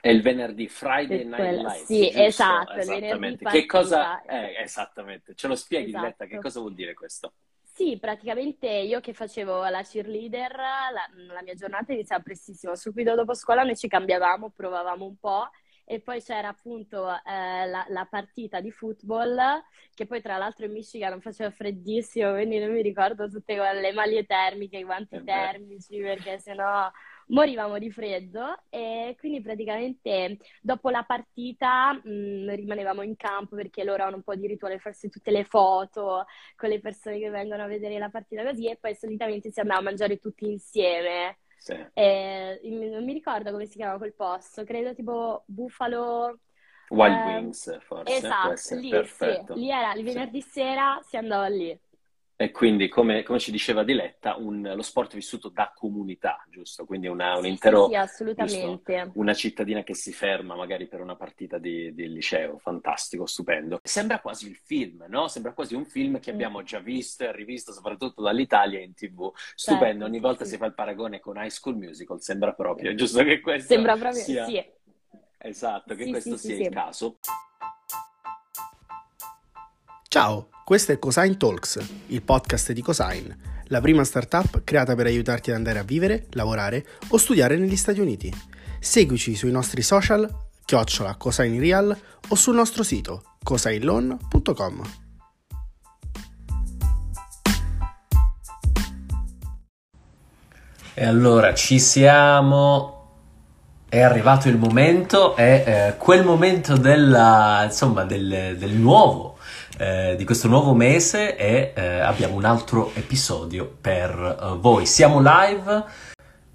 È il venerdì, Friday Night Lights, Sì, giusto? esatto, Esattamente. Che cosa... eh, esattamente. Ce lo spieghi, Esatto. Diletta, che cosa vuol dire questo? Sì, praticamente io che facevo la cheerleader, la, la mia giornata iniziava prestissimo. Subito dopo scuola noi ci cambiavamo, provavamo un po' e poi c'era appunto eh, la, la partita di football che poi tra l'altro in Michigan faceva freddissimo, quindi non mi ricordo tutte le maglie termiche, i guanti Eh termici perché sennò morivamo di freddo e quindi praticamente dopo la partita mh, rimanevamo in campo perché loro hanno un po' di rituale farsi tutte le foto con le persone che vengono a vedere la partita così e poi solitamente si andava a mangiare tutti insieme. Sì. E, non mi ricordo come si chiama quel posto, credo tipo Buffalo. Wild eh, Wings, forse, esatto, lì sì, lì era il Sì. venerdì sera si andava lì. E quindi, come, come ci diceva Diletta, un- lo sport vissuto da comunità, giusto? Quindi una, un Sì, sì, intero, sì, assolutamente. una cittadina che si ferma magari per una partita di, di liceo, fantastico, stupendo. Sembra quasi il film, no? Sembra quasi un film che Mm. abbiamo già visto e rivisto soprattutto dall'Italia in TV. Stupendo, Certo, ogni volta sì. si fa il paragone con High School Musical, sembra proprio, giusto che questo Sembra proprio, sia... sì. Esatto, che Sì, questo sì, sia sì, il sì. caso. Ciao, questo è Cosine Talks, il podcast di Cosine, la prima startup creata per aiutarti ad andare a vivere, lavorare o studiare negli Stati Uniti. Seguici sui nostri social, chiocciola Cosine Real o sul nostro sito cosineloan.com. E allora ci siamo. È arrivato il momento, è eh, quel momento della, insomma, del, del nuovo, eh, di questo nuovo mese e eh, abbiamo un altro episodio per eh, voi. Siamo live,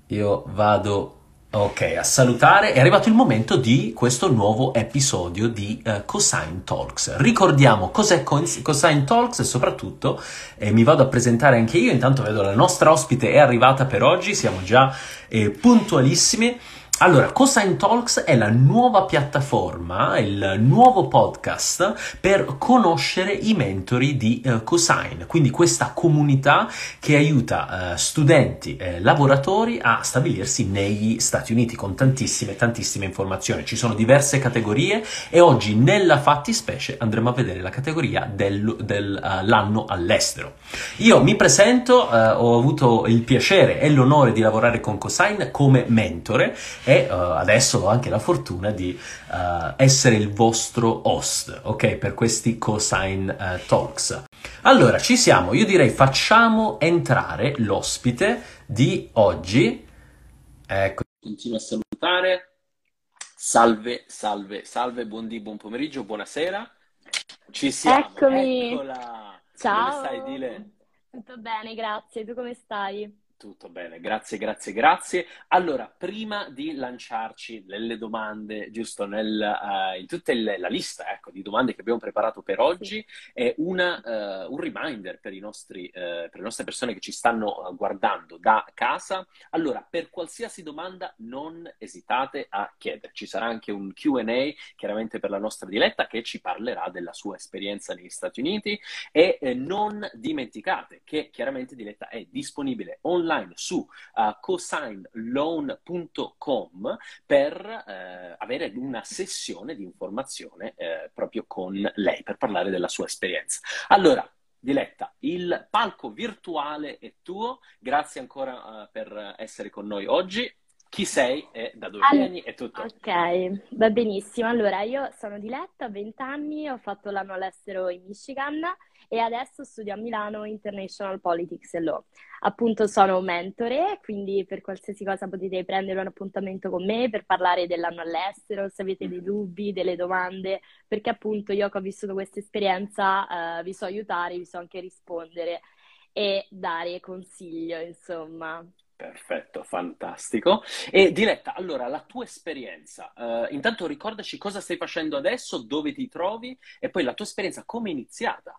io vado ok a salutare. È arrivato il momento di questo nuovo episodio di eh, Cosine Talks. Ricordiamo cos'è Cos- Cosine Talks e soprattutto e mi vado a presentare anche io. Intanto vedo la nostra ospite è arrivata per oggi, siamo già eh, puntualissimi. Allora, Cosine Talks è la nuova piattaforma, il nuovo podcast per conoscere i mentori di eh, Cosine, quindi questa comunità che aiuta eh, studenti e lavoratori a stabilirsi negli Stati Uniti con tantissime, tantissime informazioni. Ci sono diverse categorie e oggi nella fattispecie andremo a vedere la categoria del- dell'anno all'estero. Io mi presento, eh, ho avuto il piacere e l'onore di lavorare con Cosine come mentore e eh, adesso ho anche la fortuna di eh, essere il vostro host, ok, per questi Cosine eh, Talks. Allora, ci siamo, io direi facciamo entrare l'ospite di oggi. Ecco, Continuo a salutare. Salve, salve, salve, buondì, buon pomeriggio, buonasera. Ci siamo. Eccomi. Eccola. Ciao. Come stai, Dile? Tutto bene, grazie. Tu come stai? Tutto bene, grazie, grazie, grazie. Allora, prima di lanciarci nelle domande, giusto nel, eh, in tutta il- la lista ecco, di domande che abbiamo preparato per oggi, è una, eh, un reminder per, i nostri, eh, per le nostre persone che ci stanno guardando da casa. Allora, per qualsiasi domanda non esitate a chiedere. Ci sarà anche un QA, chiaramente per la nostra diletta, che ci parlerà della sua esperienza negli Stati Uniti. E eh, non dimenticate che chiaramente Diletta è disponibile online su uh, cosignloan.com per eh, avere una sessione di informazione eh, proprio con lei per parlare della sua esperienza. Allora, Diletta, il palco virtuale è tuo. Grazie ancora eh, per essere con noi oggi. Chi sei e da dove Allora, vieni? È tutto. Ok, va benissimo. Allora, io sono Diletta, ho 20 anni, ho fatto l'anno all'estero in Michigan e adesso studio a Milano International Politics e Law. Appunto sono mentore, quindi per qualsiasi cosa potete prendere un appuntamento con me per parlare dell'anno all'estero, se avete dei dubbi, delle domande, perché appunto io che ho vissuto questa esperienza eh, vi so aiutare, vi so anche rispondere e dare consiglio, insomma. Perfetto, fantastico. E Diletta, allora, la tua esperienza, eh, intanto ricordaci cosa stai facendo adesso, dove ti trovi e poi la tua esperienza come è iniziata?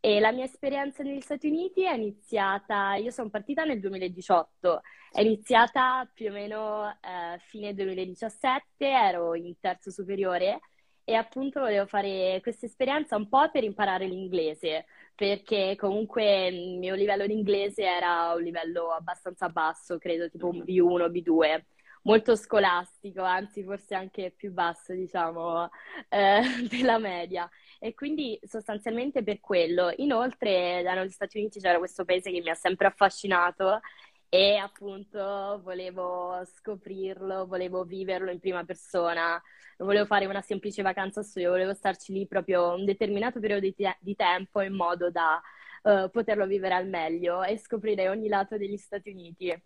E la mia esperienza negli Stati Uniti è iniziata, io sono partita nel 2018, è iniziata più o meno eh, fine 2017, ero in terzo superiore e appunto volevo fare questa esperienza un po' per imparare l'inglese, perché comunque il mio livello di inglese era un livello abbastanza basso, credo tipo un B1, B2. molto scolastico, anzi forse anche più basso, diciamo, eh, della media. E quindi sostanzialmente per quello. Inoltre, negli Stati Uniti c'era questo paese che mi ha sempre affascinato e appunto volevo scoprirlo, volevo viverlo in prima persona, non volevo fare una semplice vacanza studio, volevo starci lì proprio un determinato periodo di, te- di tempo in modo da uh, poterlo vivere al meglio e scoprire ogni lato degli Stati Uniti.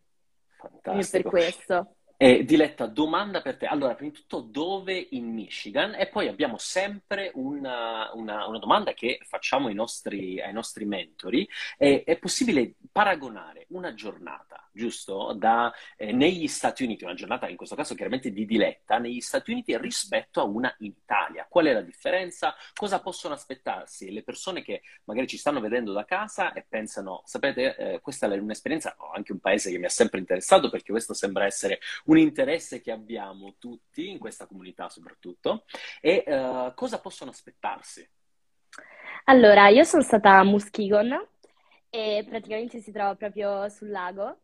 Fantastico. per questo. Eh, Diletta, domanda per te. Allora, prima di tutto, dove in Michigan? E poi abbiamo sempre una, una, una domanda che facciamo ai nostri, ai nostri mentori. È, è, possibile paragonare una giornata, giusto, da, eh, negli Stati Uniti, una giornata in questo caso chiaramente di Diletta, negli Stati Uniti rispetto a una in Italia? Qual è la differenza? Cosa possono aspettarsi le persone che magari ci stanno vedendo da casa e pensano, sapete, eh, questa è un'esperienza, ho anche un paese che mi ha sempre interessato perché questo sembra essere un un interesse che abbiamo tutti, in questa comunità soprattutto, e uh, cosa possono aspettarsi? Allora, io sono stata a Muskegon e praticamente si trova proprio sul lago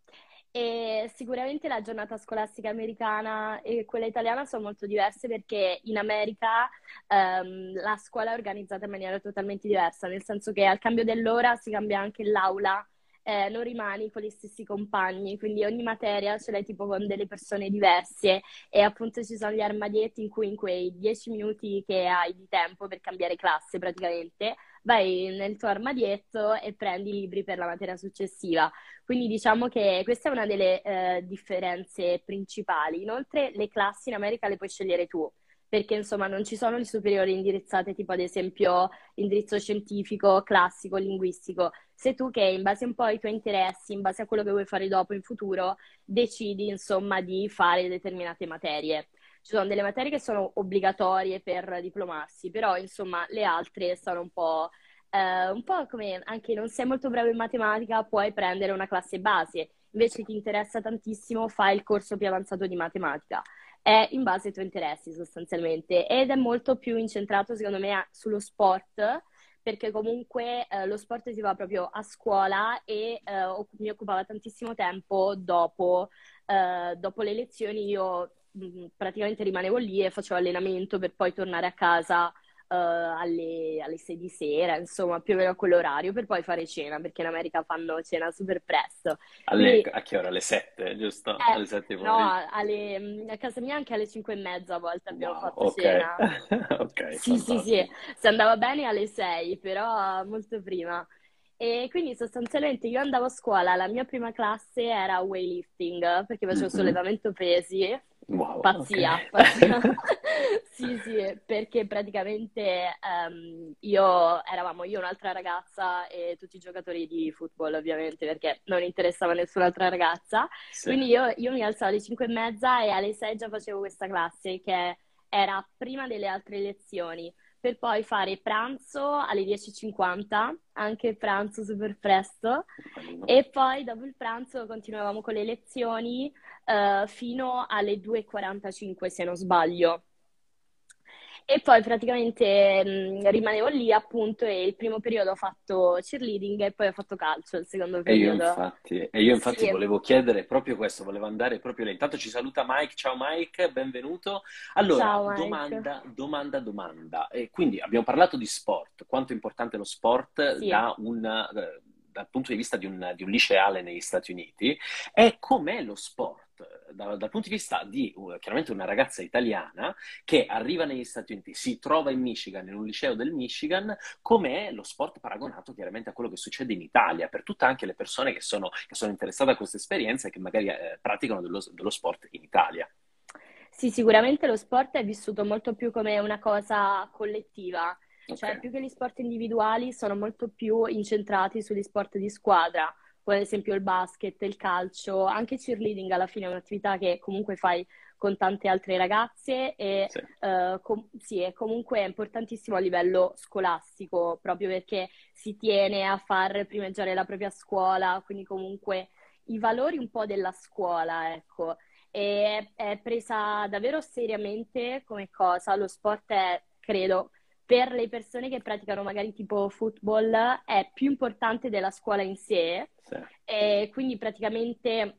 e sicuramente la giornata scolastica americana e quella italiana sono molto diverse perché in America um, la scuola è organizzata in maniera totalmente diversa, nel senso che al cambio dell'ora si cambia anche l'aula eh, non rimani con gli stessi compagni, quindi ogni materia ce l'hai tipo con delle persone diverse e appunto ci sono gli armadietti in cui in quei dieci minuti che hai di tempo per cambiare classe praticamente vai nel tuo armadietto e prendi i libri per la materia successiva. Quindi diciamo che questa è una delle eh, differenze principali. Inoltre le classi in America le puoi scegliere tu perché insomma non ci sono le superiori indirizzate tipo ad esempio l'indirizzo scientifico, classico, linguistico. Sei tu che in base un po' ai tuoi interessi, in base a quello che vuoi fare dopo in futuro, decidi insomma di fare determinate materie. Ci sono delle materie che sono obbligatorie per diplomarsi, però insomma le altre sono un po', eh, un po' come anche non sei molto bravo in matematica, puoi prendere una classe base. Invece ti interessa tantissimo, fai il corso più avanzato di matematica è in base ai tuoi interessi sostanzialmente. Ed è molto più incentrato secondo me sullo sport perché comunque eh, lo sport si va proprio a scuola e eh, mi occupava tantissimo tempo dopo, eh, dopo le lezioni. Io mh, mm, praticamente rimanevo lì e facevo allenamento per poi tornare a casa alle, alle 6 di sera, insomma, più o meno a quell'orario, per poi fare cena, perché in America fanno cena super presto. Alle, Quindi, a che ora? Alle 7, giusto? Eh, alle 7 no, alle, a casa mia anche alle 5 e mezza a volte abbiamo wow, fatto okay. cena. ok, Sì, sì, sì, se andava bene alle 6, però molto prima. E quindi sostanzialmente io andavo a scuola, la mia prima classe era weightlifting, perché facevo mm-hmm. sollevamento pesi Wow, pazzia, okay. pazzia. sì, sì, perché praticamente um, io eravamo io un'altra ragazza e tutti i giocatori di football, ovviamente, perché non interessava nessun'altra ragazza. Sì. Quindi io, io, mi alzavo alle 5 e mezza e alle 6 già facevo questa classe che era prima delle altre lezioni per poi fare pranzo alle 10.50, anche pranzo super presto, e poi dopo il pranzo continuavamo con le lezioni uh, fino alle 2.45 se non sbaglio. E poi praticamente mh, mm, rimanevo lì appunto e il primo periodo ho fatto cheerleading e poi ho fatto calcio il secondo periodo. E io infatti, e io infatti sì. volevo chiedere proprio questo, volevo andare proprio lì. Intanto ci saluta Mike, ciao Mike, benvenuto. Allora, ciao, Mike. domanda, domanda, domanda. E quindi abbiamo parlato di sport, quanto è importante lo sport sì. da un eh, dal punto di vista di un, di un liceale negli Stati Uniti e com'è lo sport da, dal punto di vista di uh, chiaramente una ragazza italiana che arriva negli Stati Uniti, si trova in Michigan, in un liceo del Michigan, com'è lo sport paragonato chiaramente a quello che succede in Italia, per tutte anche le persone che sono, che sono interessate a questa esperienza e che magari eh, praticano dello, dello sport in Italia. Sì, sicuramente lo sport è vissuto molto più come una cosa collettiva, cioè okay. più che gli sport individuali sono molto più incentrati sugli sport di squadra come ad esempio il basket, il calcio, anche il cheerleading alla fine è un'attività che comunque fai con tante altre ragazze e sì. Uh, com- sì, è comunque importantissimo a livello scolastico, proprio perché si tiene a far primeggiare la propria scuola, quindi comunque i valori un po' della scuola, ecco. E è presa davvero seriamente come cosa, lo sport è, credo, per le persone che praticano magari tipo football è più importante della scuola in sé sì. e quindi praticamente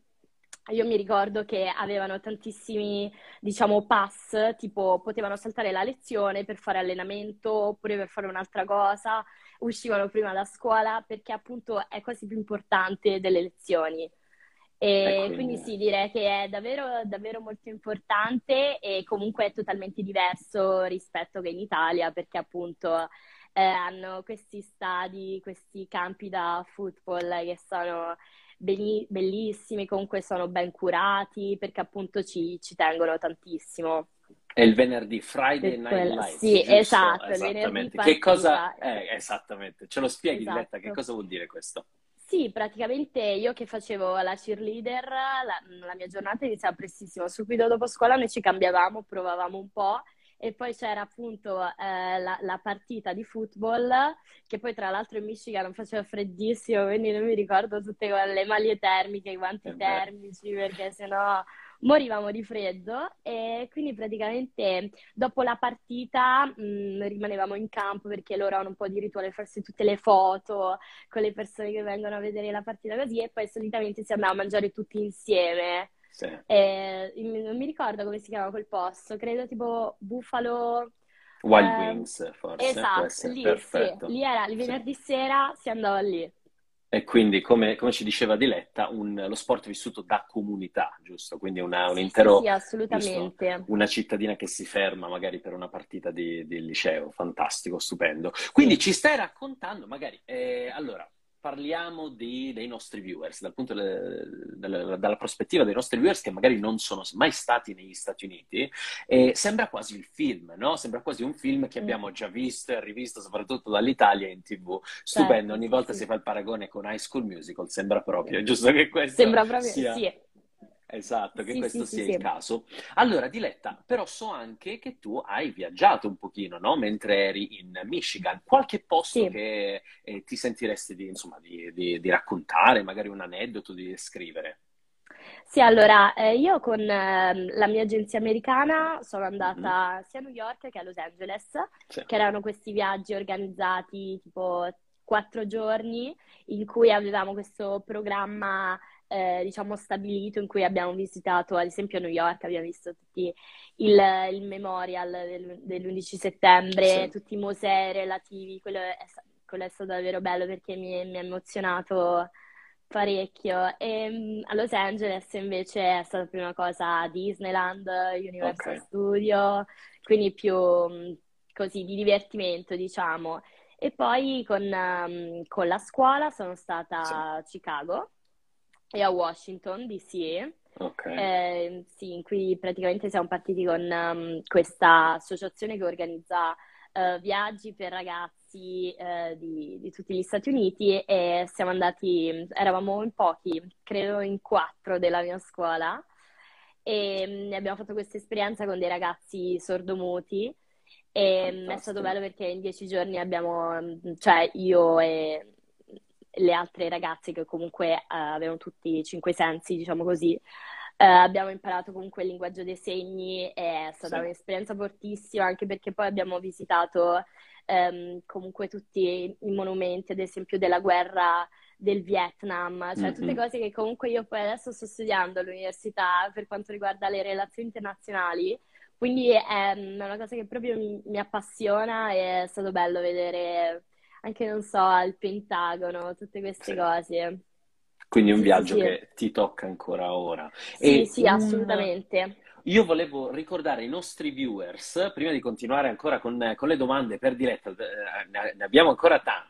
io mi ricordo che avevano tantissimi, diciamo, pass, tipo potevano saltare la lezione per fare allenamento oppure per fare un'altra cosa, uscivano prima da scuola perché appunto è quasi più importante delle lezioni. E quindi... quindi sì, direi che è davvero, davvero molto importante e comunque è totalmente diverso rispetto che in Italia perché appunto eh, hanno questi stadi, questi campi da football che sono belli, bellissimi, comunque sono ben curati perché appunto ci, ci tengono tantissimo. È il venerdì, Friday Night Lights, Sì, giusto? esatto, esattamente. Che cosa? Eh, esattamente, ce lo spieghi esatto. Diletta, che cosa vuol dire questo? Sì, praticamente io che facevo la cheerleader, la, la mia giornata iniziava prestissimo, subito dopo scuola noi ci cambiavamo, provavamo un po' e poi c'era appunto eh, la, la, partita di football che poi tra l'altro in Michigan faceva freddissimo, quindi non mi ricordo tutte le maglie termiche, i guanti eh termici perché sennò morivamo di freddo e quindi praticamente dopo la partita mh, mm, rimanevamo in campo perché loro hanno un po' di rituale farsi tutte le foto con le persone che vengono a vedere la partita così e poi solitamente si andava a mangiare tutti insieme. Sì. E, non mi ricordo come si chiama quel posto, credo tipo Buffalo... Wild eh, Wings, forse. Esatto, lì, sì, lì era il venerdì sì. sera, si andava lì. E quindi, come, come, ci diceva Diletta, un, lo sport vissuto da comunità, giusto? Quindi una, un intero, sì, sì, assolutamente. Giusto? una cittadina che si ferma magari per una partita di, di liceo, fantastico, stupendo. Quindi ci stai raccontando, magari, eh, allora, parliamo di, dei nostri viewers, dal punto de, de, dalla prospettiva dei nostri viewers che magari non sono mai stati negli Stati Uniti, e sembra quasi il film, no? Sembra quasi un film che mm. abbiamo già visto e rivisto soprattutto dall'Italia in tv. Stupendo, certo, ogni volta sì. si fa il paragone con High School Musical, sembra proprio, giusto che questo Sembra proprio, sia... sì. Esatto, che Sì, questo sì, sia sì, il caso. Allora, Diletta, però so anche che tu hai viaggiato un pochino, no? Mentre eri in Michigan. Qualche posto che eh, ti sentiresti di, insomma, di, di- di raccontare, magari un aneddoto, di descrivere? Sì, allora, eh, io con ehm, la mia agenzia americana sono andata sia a New York che a Los Angeles, che erano questi viaggi organizzati tipo quattro giorni in cui avevamo questo programma, eh, diciamo, stabilito in cui abbiamo visitato, ad esempio a New York, abbiamo visto tutti il, il memorial del- dell'11 settembre, Sì. tutti i musei relativi, quello è, quello è stato davvero bello perché mi, mi ha emozionato parecchio. E mm, a Los Angeles invece è stata più una cosa Disneyland, Universal Ok. Studio, quindi più così di divertimento, diciamo. E poi con, ehm, con la scuola sono stata Sì. a Chicago e a Washington, D.C., Ok. eh, sì, in cui praticamente siamo partiti con ehm, questa associazione che organizza eh, viaggi per ragazzi eh, di, di tutti gli Stati Uniti e siamo andati, eravamo in pochi, credo in quattro della mia scuola e mm, abbiamo fatto questa esperienza con dei ragazzi sordomuti e mm, è stato Fantastico. bello perché in dieci giorni abbiamo, mm, cioè io e le altre ragazze che comunque eh, avevano tutti i cinque sensi, diciamo così, eh, abbiamo imparato comunque il linguaggio dei segni, è stata Sì. un'esperienza fortissima anche perché poi abbiamo visitato ehm, comunque tutti i monumenti, ad esempio della guerra del Vietnam, cioè tutte Mhm. cose che comunque io poi adesso sto studiando all'università per quanto riguarda le relazioni internazionali, quindi è mm, una cosa che proprio mi, mi appassiona e è stato bello vedere anche, non so, il Pentagono, tutte queste Sì. cose. Quindi un Sì, viaggio sì. che ti tocca ancora ora. Sì, E sì, un... assolutamente. Io volevo ricordare ai nostri viewers, prima di continuare ancora con, con le domande per diretta, eh, ne abbiamo ancora tante,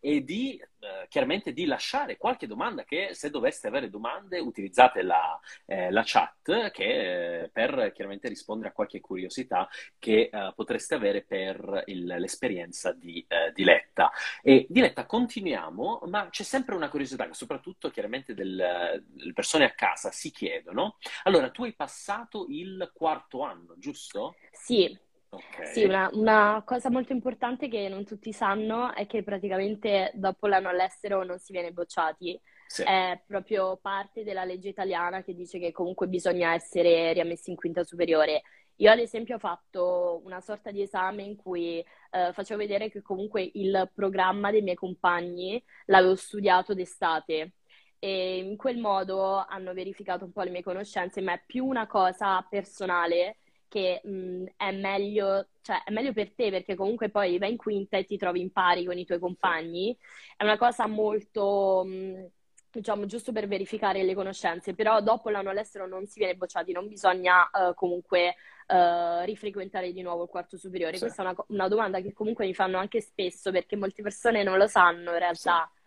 e di eh, chiaramente di lasciare qualche domanda che se doveste avere domande utilizzate la, eh, la chat che, eh, per chiaramente rispondere a qualche curiosità che eh, potreste avere per il- l'esperienza di eh, Diletta. E Diletta, continuiamo, ma c'è sempre una curiosità che soprattutto chiaramente del- delle persone a casa si chiedono. Allora, tu hai passato il quarto anno, giusto? Sì, Ok. sì, una, una cosa molto importante che non tutti sanno è che praticamente dopo l'anno all'estero non si viene bocciati. Sì. È proprio parte della legge italiana che dice che comunque bisogna essere riammessi in quinta superiore. Io, ad esempio, ho fatto una sorta di esame in cui eh, facevo vedere che comunque il programma dei miei compagni l'avevo studiato d'estate. e in quel modo hanno verificato un po' le mie conoscenze, ma è più una cosa personale che mh, è meglio, cioè, è meglio per te perché comunque poi vai in quinta e ti trovi in pari con i tuoi compagni. È una cosa molto, mh, diciamo, giusto per verificare le conoscenze, però dopo l'anno all'estero non si viene bocciati, non bisogna uh, comunque uh, rifrequentare di nuovo il quarto superiore. Sì. Questa è una, una, domanda che comunque mi fanno anche spesso perché molte persone non lo sanno in realtà. Sì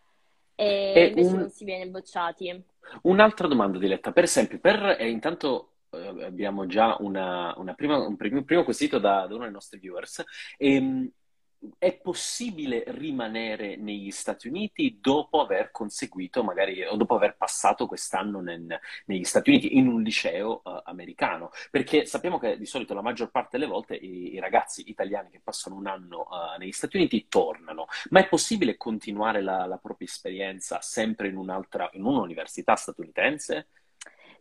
e, e invece un... non si viene bocciati. Un'altra domanda, Diletta, per esempio, per, eh, intanto abbiamo già una, una prima, un primo, primo quesito da, da, uno dei nostri viewers. Ehm, è possibile rimanere negli Stati Uniti dopo aver conseguito, magari, o dopo aver passato quest'anno nel, negli Stati Uniti in un liceo uh, americano? Perché sappiamo che di solito la maggior parte delle volte i, i ragazzi italiani che passano un anno uh, negli Stati Uniti tornano, ma è possibile continuare la, la propria esperienza sempre in in un'università statunitense?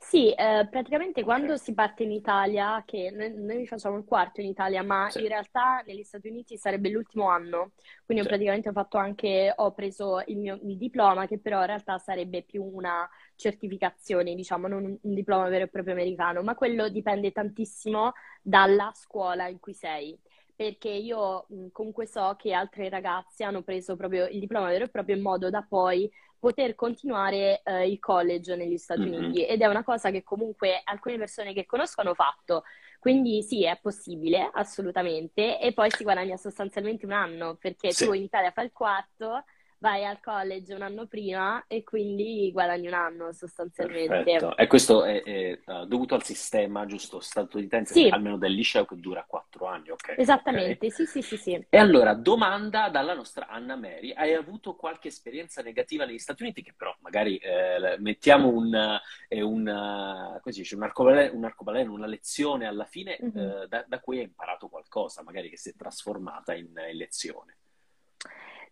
Sì, eh, praticamente quando si parte in Italia, che noi, noi facciamo il quarto in Italia, ma sì. in realtà negli Stati Uniti sarebbe l'ultimo anno, quindi sì. praticamente ho fatto anche, ho preso il mio il diploma, che però in realtà sarebbe più una certificazione, diciamo, non un, un diploma vero e proprio americano, ma quello dipende tantissimo dalla scuola in cui sei perché io comunque so che altre ragazze hanno preso proprio il diploma vero e proprio in modo da poi poter continuare eh, il college negli Stati mm-hmm. Uniti ed è una cosa che comunque alcune persone che conosco hanno fatto. Quindi sì, è possibile, assolutamente, e poi si guadagna sostanzialmente un anno, perché sì. tu in Italia fai il quarto, vai al college un anno prima e quindi guadagni un anno sostanzialmente. Perfetto. E questo è, è uh, dovuto al sistema, giusto, statunitense, sì. almeno del liceo che dura quattro anni, ok? Esattamente, okay. sì, sì, sì, sì. E allora, domanda dalla nostra Anna Mary, hai avuto qualche esperienza negativa negli Stati Uniti che però magari eh, mettiamo un, eh, un, dice, un, arcobaleno, un, arcobaleno, una lezione alla fine mm-hmm. eh, da, da, cui hai imparato qualcosa, magari che si è trasformata in, in lezione?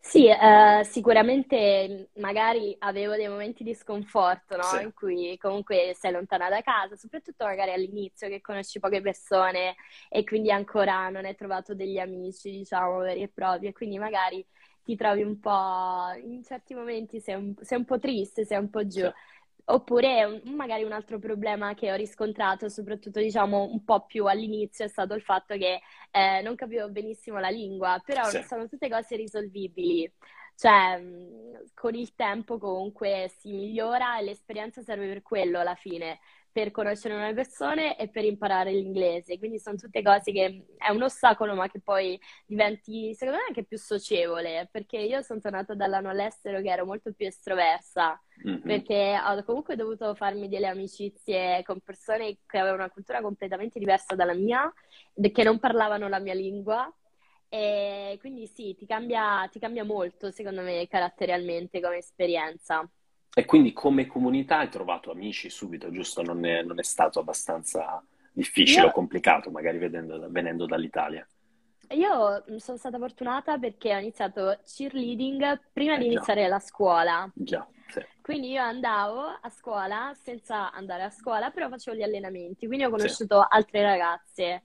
Sì, eh, sicuramente magari avevo dei momenti di sconforto, no? Sì. In cui comunque sei lontana da casa, soprattutto magari all'inizio che conosci poche persone e quindi ancora non hai trovato degli amici, diciamo, veri e propri, e quindi magari ti trovi un po', in certi momenti sei un, sei un po' triste, sei un po' giù. Sì. Oppure magari un altro problema che ho riscontrato, soprattutto diciamo un po' più all'inizio, è stato il fatto che eh, non capivo benissimo la lingua, però sì. sono tutte cose risolvibili. Cioè, con il tempo comunque si migliora e l'esperienza serve per quello alla fine per conoscere nuove persone e per imparare l'inglese. Quindi sono tutte cose che è un ostacolo, ma che poi diventi, secondo me, anche più socievole, perché io sono tornata dall'anno all'estero che ero molto più estroversa, mm-hmm. perché ho comunque dovuto farmi delle amicizie con persone che avevano una cultura completamente diversa dalla mia, che non parlavano la mia lingua. E quindi sì, ti cambia, ti cambia molto, secondo me, caratterialmente come esperienza. E quindi come comunità hai trovato amici subito, giusto? Non è, non è stato abbastanza difficile Io... o complicato, magari vedendo, venendo dall'Italia? Io sono stata fortunata perché ho iniziato cheerleading prima eh, di iniziare già. la scuola. Già, sì. Quindi io andavo a scuola senza andare a scuola, però facevo gli allenamenti, quindi ho conosciuto sì. altre ragazze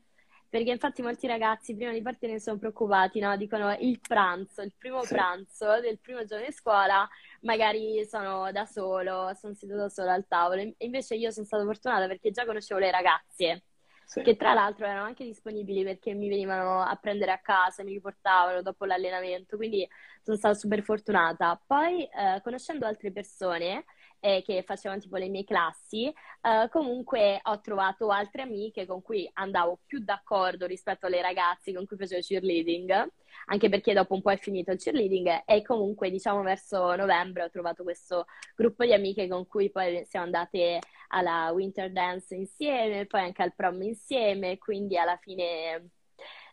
perché infatti molti ragazzi prima di partire sono preoccupati, no? Dicono il pranzo, il primo sì. pranzo del primo giorno di scuola, magari sono da solo, sono seduto solo al tavolo. Invece io sono stata fortunata perché già conoscevo le ragazze, sì. che tra l'altro erano anche disponibili perché mi venivano a prendere a casa, mi riportavano dopo l'allenamento, quindi sono stata super fortunata. Poi, eh, conoscendo altre persone, eh, che facevano tipo le mie classi, eh, comunque ho trovato altre amiche con cui andavo più d'accordo rispetto alle ragazze con cui facevo cheerleading, anche perché dopo un po' è finito il cheerleading e comunque diciamo verso novembre ho trovato questo gruppo di amiche con cui poi siamo andate alla winter dance insieme, poi anche al prom insieme, quindi alla fine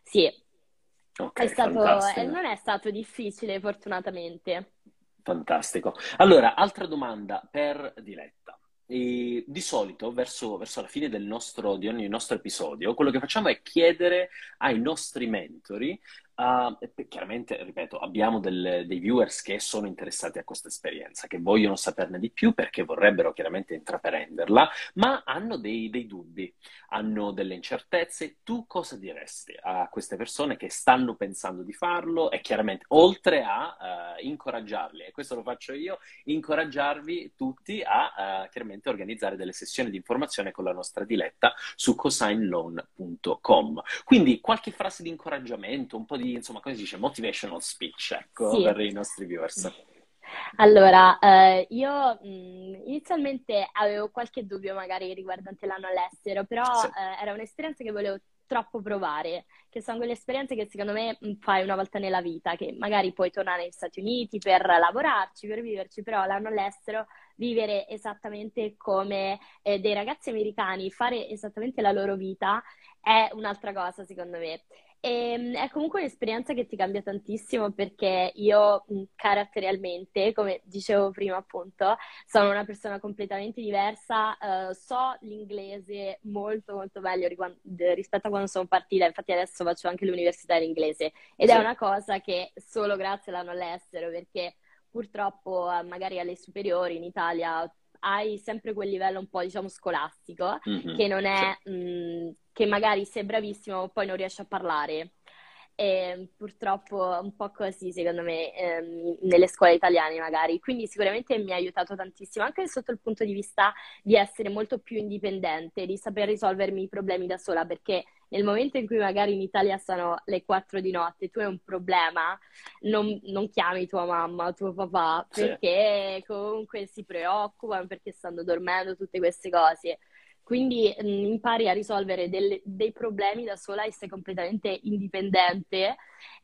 sì, Okay, è stato, non è stato difficile, fortunatamente. Fantastico. Allora, altra domanda per Diletta. E di solito, verso, verso la fine del nostro, di ogni nostro episodio, quello che facciamo è chiedere ai nostri mentori Uh, chiaramente, ripeto, abbiamo del, dei viewers che sono interessati a questa esperienza, che vogliono saperne di più perché vorrebbero chiaramente intraprenderla, ma hanno dei, dei dubbi, hanno delle incertezze. Tu cosa diresti a queste persone che stanno pensando di farlo e chiaramente, oltre a uh, incoraggiarli, e questo lo faccio io, incoraggiarvi tutti a uh, chiaramente organizzare delle sessioni di informazione con la nostra diletta su cosignloan.com. Quindi qualche frase di incoraggiamento, un po' di di, insomma, come si dice, motivational speech, ecco, sì. per i nostri viewers. Allora, eh, io mh, inizialmente avevo qualche dubbio magari riguardante l'anno all'estero, però sì. eh, era un'esperienza che volevo troppo provare, che sono quelle esperienze che secondo me fai una volta nella vita, che magari puoi tornare negli Stati Uniti per lavorarci, per viverci, però l'anno all'estero vivere esattamente come eh, dei ragazzi americani, fare esattamente la loro vita è un'altra cosa secondo me. E, ehm, è comunque un'esperienza che ti cambia tantissimo perché io caratterialmente, come dicevo prima appunto, sono una persona completamente diversa, uh, so l'inglese molto molto meglio rispetto a quando sono partita, infatti adesso faccio anche l'università in inglese ed sì. è una cosa che solo grazie all'anno all'estero perché purtroppo magari alle superiori in Italia hai sempre quel livello un po' diciamo scolastico mm-hmm. che non è sì. mh, che magari sei bravissimo ma poi non riesci a parlare. E purtroppo un po' così, secondo me, ehm, nelle scuole italiane magari. Quindi sicuramente mi ha aiutato tantissimo, anche sotto il punto di vista di essere molto più indipendente, di saper risolvermi i problemi da sola, perché nel momento in cui magari in Italia sono le 4 di notte, tu hai un problema, non, non chiami tua mamma, tuo papà, perché sì. comunque si preoccupano, perché stanno dormendo, tutte queste cose. Quindi mh, mm, impari a risolvere delle, dei problemi da sola e sei completamente indipendente.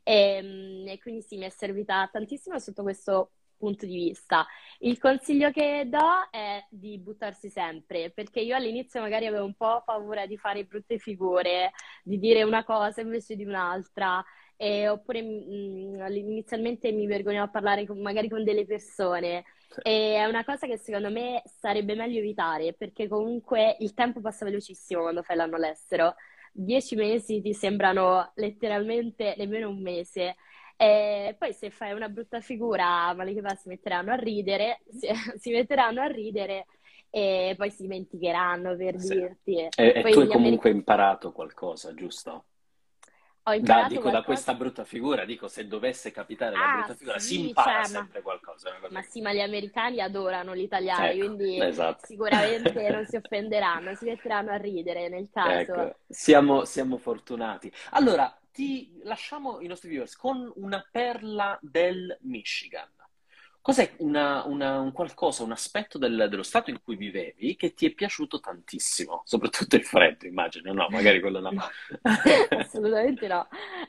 E, mh, mm, e quindi sì, mi è servita tantissimo sotto questo punto di vista. Il consiglio che do è di buttarsi sempre, perché io all'inizio magari avevo un po' paura di fare brutte figure, di dire una cosa invece di un'altra, e, oppure mh, mm, inizialmente mi vergognavo a parlare con, magari con delle persone. E è una cosa che secondo me sarebbe meglio evitare perché comunque il tempo passa velocissimo quando fai l'anno all'estero. Dieci mesi ti sembrano letteralmente nemmeno un mese. E poi se fai una brutta figura, male che va, si metteranno a ridere, si, si metteranno a ridere e poi si dimenticheranno per sì. dirti. E, e tu hai comunque americ- imparato qualcosa, giusto? Ho imparato da, dico, qualcosa... da questa brutta figura, dico, se dovesse capitare la ah, brutta figura, sì, si impara cioè, sempre ma... qualcosa. Ma sì, ma gli americani adorano l'italiano, ecco, quindi esatto. sicuramente non si offenderanno, si metteranno a ridere nel caso. Ecco, siamo, siamo fortunati. Allora, ti lasciamo i nostri viewers con una perla del Michigan. Cos'è una, una, un qualcosa, un aspetto del, dello stato in cui vivevi che ti è piaciuto tantissimo? Soprattutto il freddo, immagino, no? Magari quello no. no assolutamente no.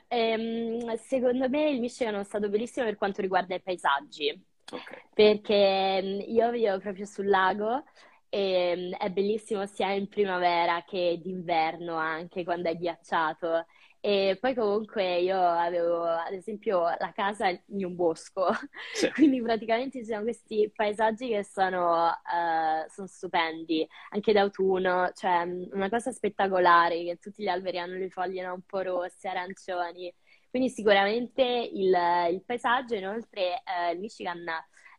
Ehm, secondo me il Michigan è stato bellissimo per quanto riguarda i paesaggi. Okay. Perché mm, io vivo proprio sul lago e mm, è bellissimo sia in primavera che d'inverno anche quando è ghiacciato e poi comunque io avevo ad esempio la casa in un bosco, sì. quindi praticamente ci sono questi paesaggi che sono, uh, sono, stupendi, anche d'autunno, cioè una cosa spettacolare, che tutti gli alberi hanno le foglie un po' rosse, arancioni, quindi sicuramente il, il paesaggio, inoltre eh, il Michigan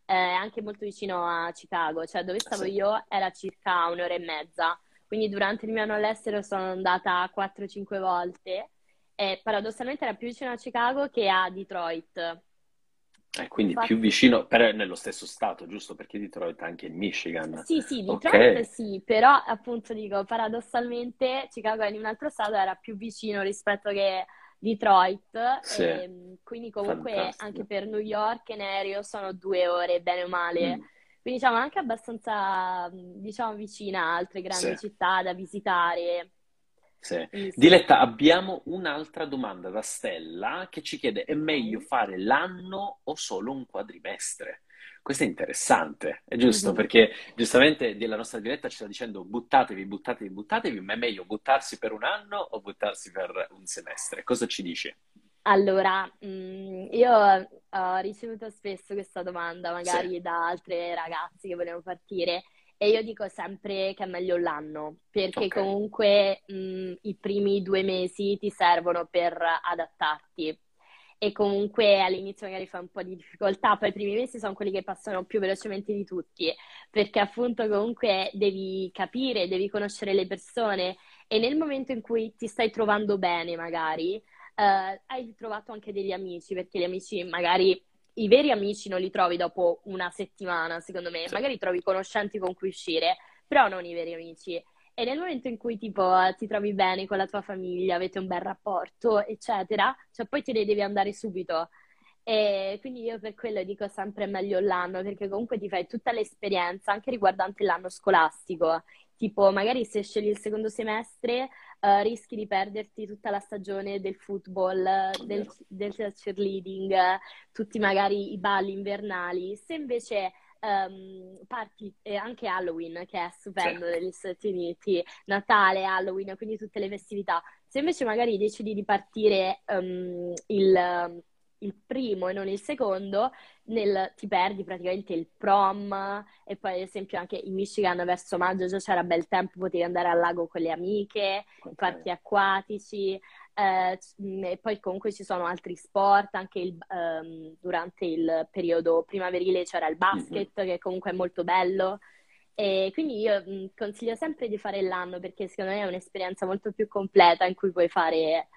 è anche molto vicino a Chicago, cioè dove stavo sì. io era circa un'ora e mezza, quindi durante il mio anno all'estero sono andata 4-5 volte e paradossalmente era più vicino a Chicago che a Detroit. Eh, quindi Infatti... più vicino, però è nello stesso stato, giusto? Perché Detroit è anche in Michigan. Sì, sì, Detroit okay. sì, però appunto dico, paradossalmente Chicago è in un altro stato, era più vicino rispetto che Detroit, sì. e, quindi comunque Fantastico. anche per New York in aereo sono due ore, bene o male. Mm. Quindi diciamo anche abbastanza, diciamo, vicina a altre grandi sì. città da visitare. Sì. Diletta, abbiamo un'altra domanda da Stella che ci chiede: è meglio fare l'anno o solo un quadrimestre? Questo è interessante, è giusto, mm-hmm. perché giustamente la nostra diretta ci sta dicendo buttatevi, buttatevi, buttatevi, ma è meglio buttarsi per un anno o buttarsi per un semestre? Cosa ci dici? Allora, mm, io ho ricevuto spesso questa domanda, magari sì. da altre ragazze che volevano partire, e io dico sempre che è meglio l'anno, perché okay. comunque mh, i primi due mesi ti servono per adattarti. e comunque all'inizio magari fa un po' di difficoltà, poi i primi mesi sono quelli che passano più velocemente di tutti, perché appunto comunque devi capire, devi conoscere le persone e nel momento in cui ti stai trovando bene magari, eh, hai trovato anche degli amici, perché gli amici magari i veri amici non li trovi dopo una settimana, secondo me, sì. magari trovi conoscenti con cui uscire, però non i veri amici. E nel momento in cui tipo ti trovi bene con la tua famiglia, avete un bel rapporto, eccetera, cioè poi te ne devi andare subito. E quindi io per quello dico sempre meglio l'anno, perché comunque ti fai tutta l'esperienza, anche riguardante l'anno scolastico. Tipo, magari se scegli il secondo semestre, uh, rischi di perderti tutta la stagione del football, del, del cheerleading, tutti magari i balli invernali. Se invece um, parti eh, anche Halloween, che è stupendo certo. negli Stati Uniti, Natale, Halloween, quindi tutte le festività. Se invece magari decidi di partire um, il, il, primo e non il secondo, nel, ti perdi praticamente il prom e poi ad esempio anche in Michigan verso maggio già c'era bel tempo, potevi andare al lago con le amiche, okay. parchi acquatici. Eh, e poi comunque ci sono altri sport, anche il, um, durante il periodo primaverile c'era il basket mm-hmm. che comunque è molto bello. E quindi io mh, consiglio sempre di fare l'anno perché secondo me è un'esperienza molto più completa in cui puoi fare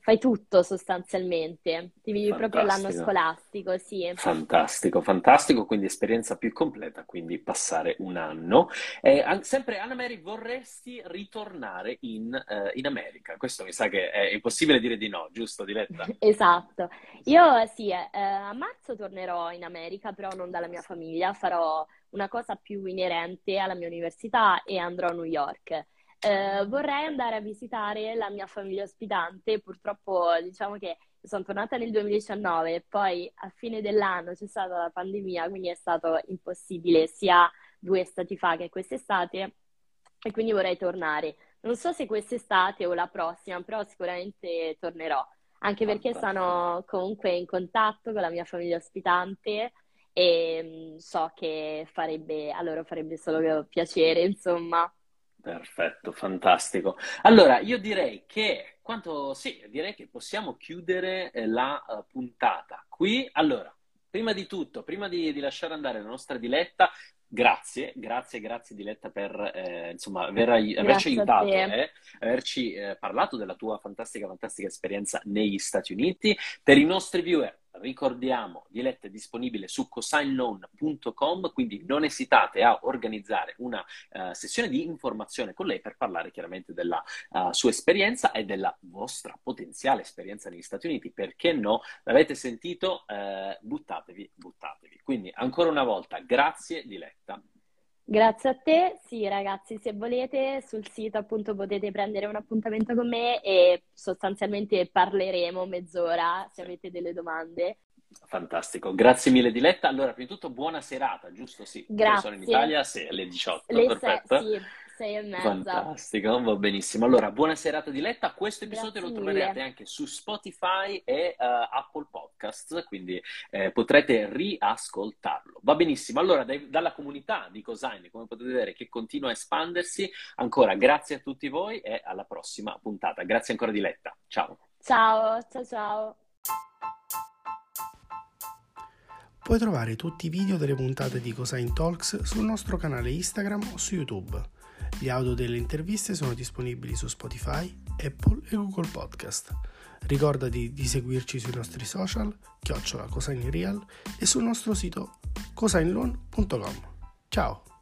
Fai tutto sostanzialmente, ti vivi proprio l'anno scolastico, sì. Fantastico, fantastico, quindi esperienza più completa, quindi passare un anno. Eh, sempre Anna Mary, vorresti ritornare in, eh, in, America? Questo mi sa che è impossibile dire di no, giusto Diletta? esatto. Io sì, eh, a marzo tornerò in America, però non dalla mia famiglia, farò una cosa più inerente alla mia università e andrò a New York. Eh, vorrei andare a visitare la mia famiglia ospitante, purtroppo diciamo che sono tornata nel 2019 e poi a fine dell'anno c'è stata la pandemia, quindi è stato impossibile sia due estati fa che quest'estate e quindi vorrei tornare. Non so se quest'estate o la prossima, però sicuramente tornerò, anche perché sono comunque in contatto con la mia famiglia ospitante e mm, so che farebbe, a loro farebbe solo piacere, insomma. Perfetto, fantastico. Allora, io direi che, quanto, sì, direi che possiamo chiudere eh, la uh, puntata qui. Allora, prima di tutto, prima di, di, lasciare andare la nostra Diletta, grazie, grazie, grazie Diletta per eh, insomma, aver, averci aiutato, eh, averci eh, parlato della tua fantastica, fantastica esperienza negli Stati Uniti. Per i nostri viewer, ricordiamo, Diletta è disponibile su cosignloan.com, quindi non esitate a organizzare una uh, sessione di informazione con lei per parlare chiaramente della uh, sua esperienza e della vostra potenziale esperienza negli Stati Uniti. Perché no? L'avete sentito? Uh, buttatevi, buttatevi. Quindi ancora una volta, grazie Diletta. Grazie a te, sì ragazzi, se volete sul sito appunto potete prendere un appuntamento con me e sostanzialmente parleremo mezz'ora se avete delle domande. Fantastico, grazie mille Diletta. Allora, prima di tutto buona serata, giusto? Sì, grazie. sono in Italia, sì, alle 18, Le perfetto. Se- sì sei e mezza. Fantastico, va benissimo. Allora, buona serata di Letta. Questo episodio Grazie lo troverete mille. anche su Spotify e uh, Apple Podcasts, quindi eh, potrete riascoltarlo. Va benissimo. Allora, dai, dalla comunità di Cosine, come potete vedere, che continua a espandersi, ancora grazie a tutti voi e alla prossima puntata. Grazie ancora di Letta. Ciao. Ciao, ciao, ciao. Puoi trovare tutti i video delle puntate di Cosine Talks sul nostro canale Instagram o su YouTube. Gli audio delle interviste sono disponibili su Spotify, Apple e Google Podcast. Ricordati di seguirci sui nostri social, chiocciola Cosine Real e sul nostro sito cosignloan.com. Ciao!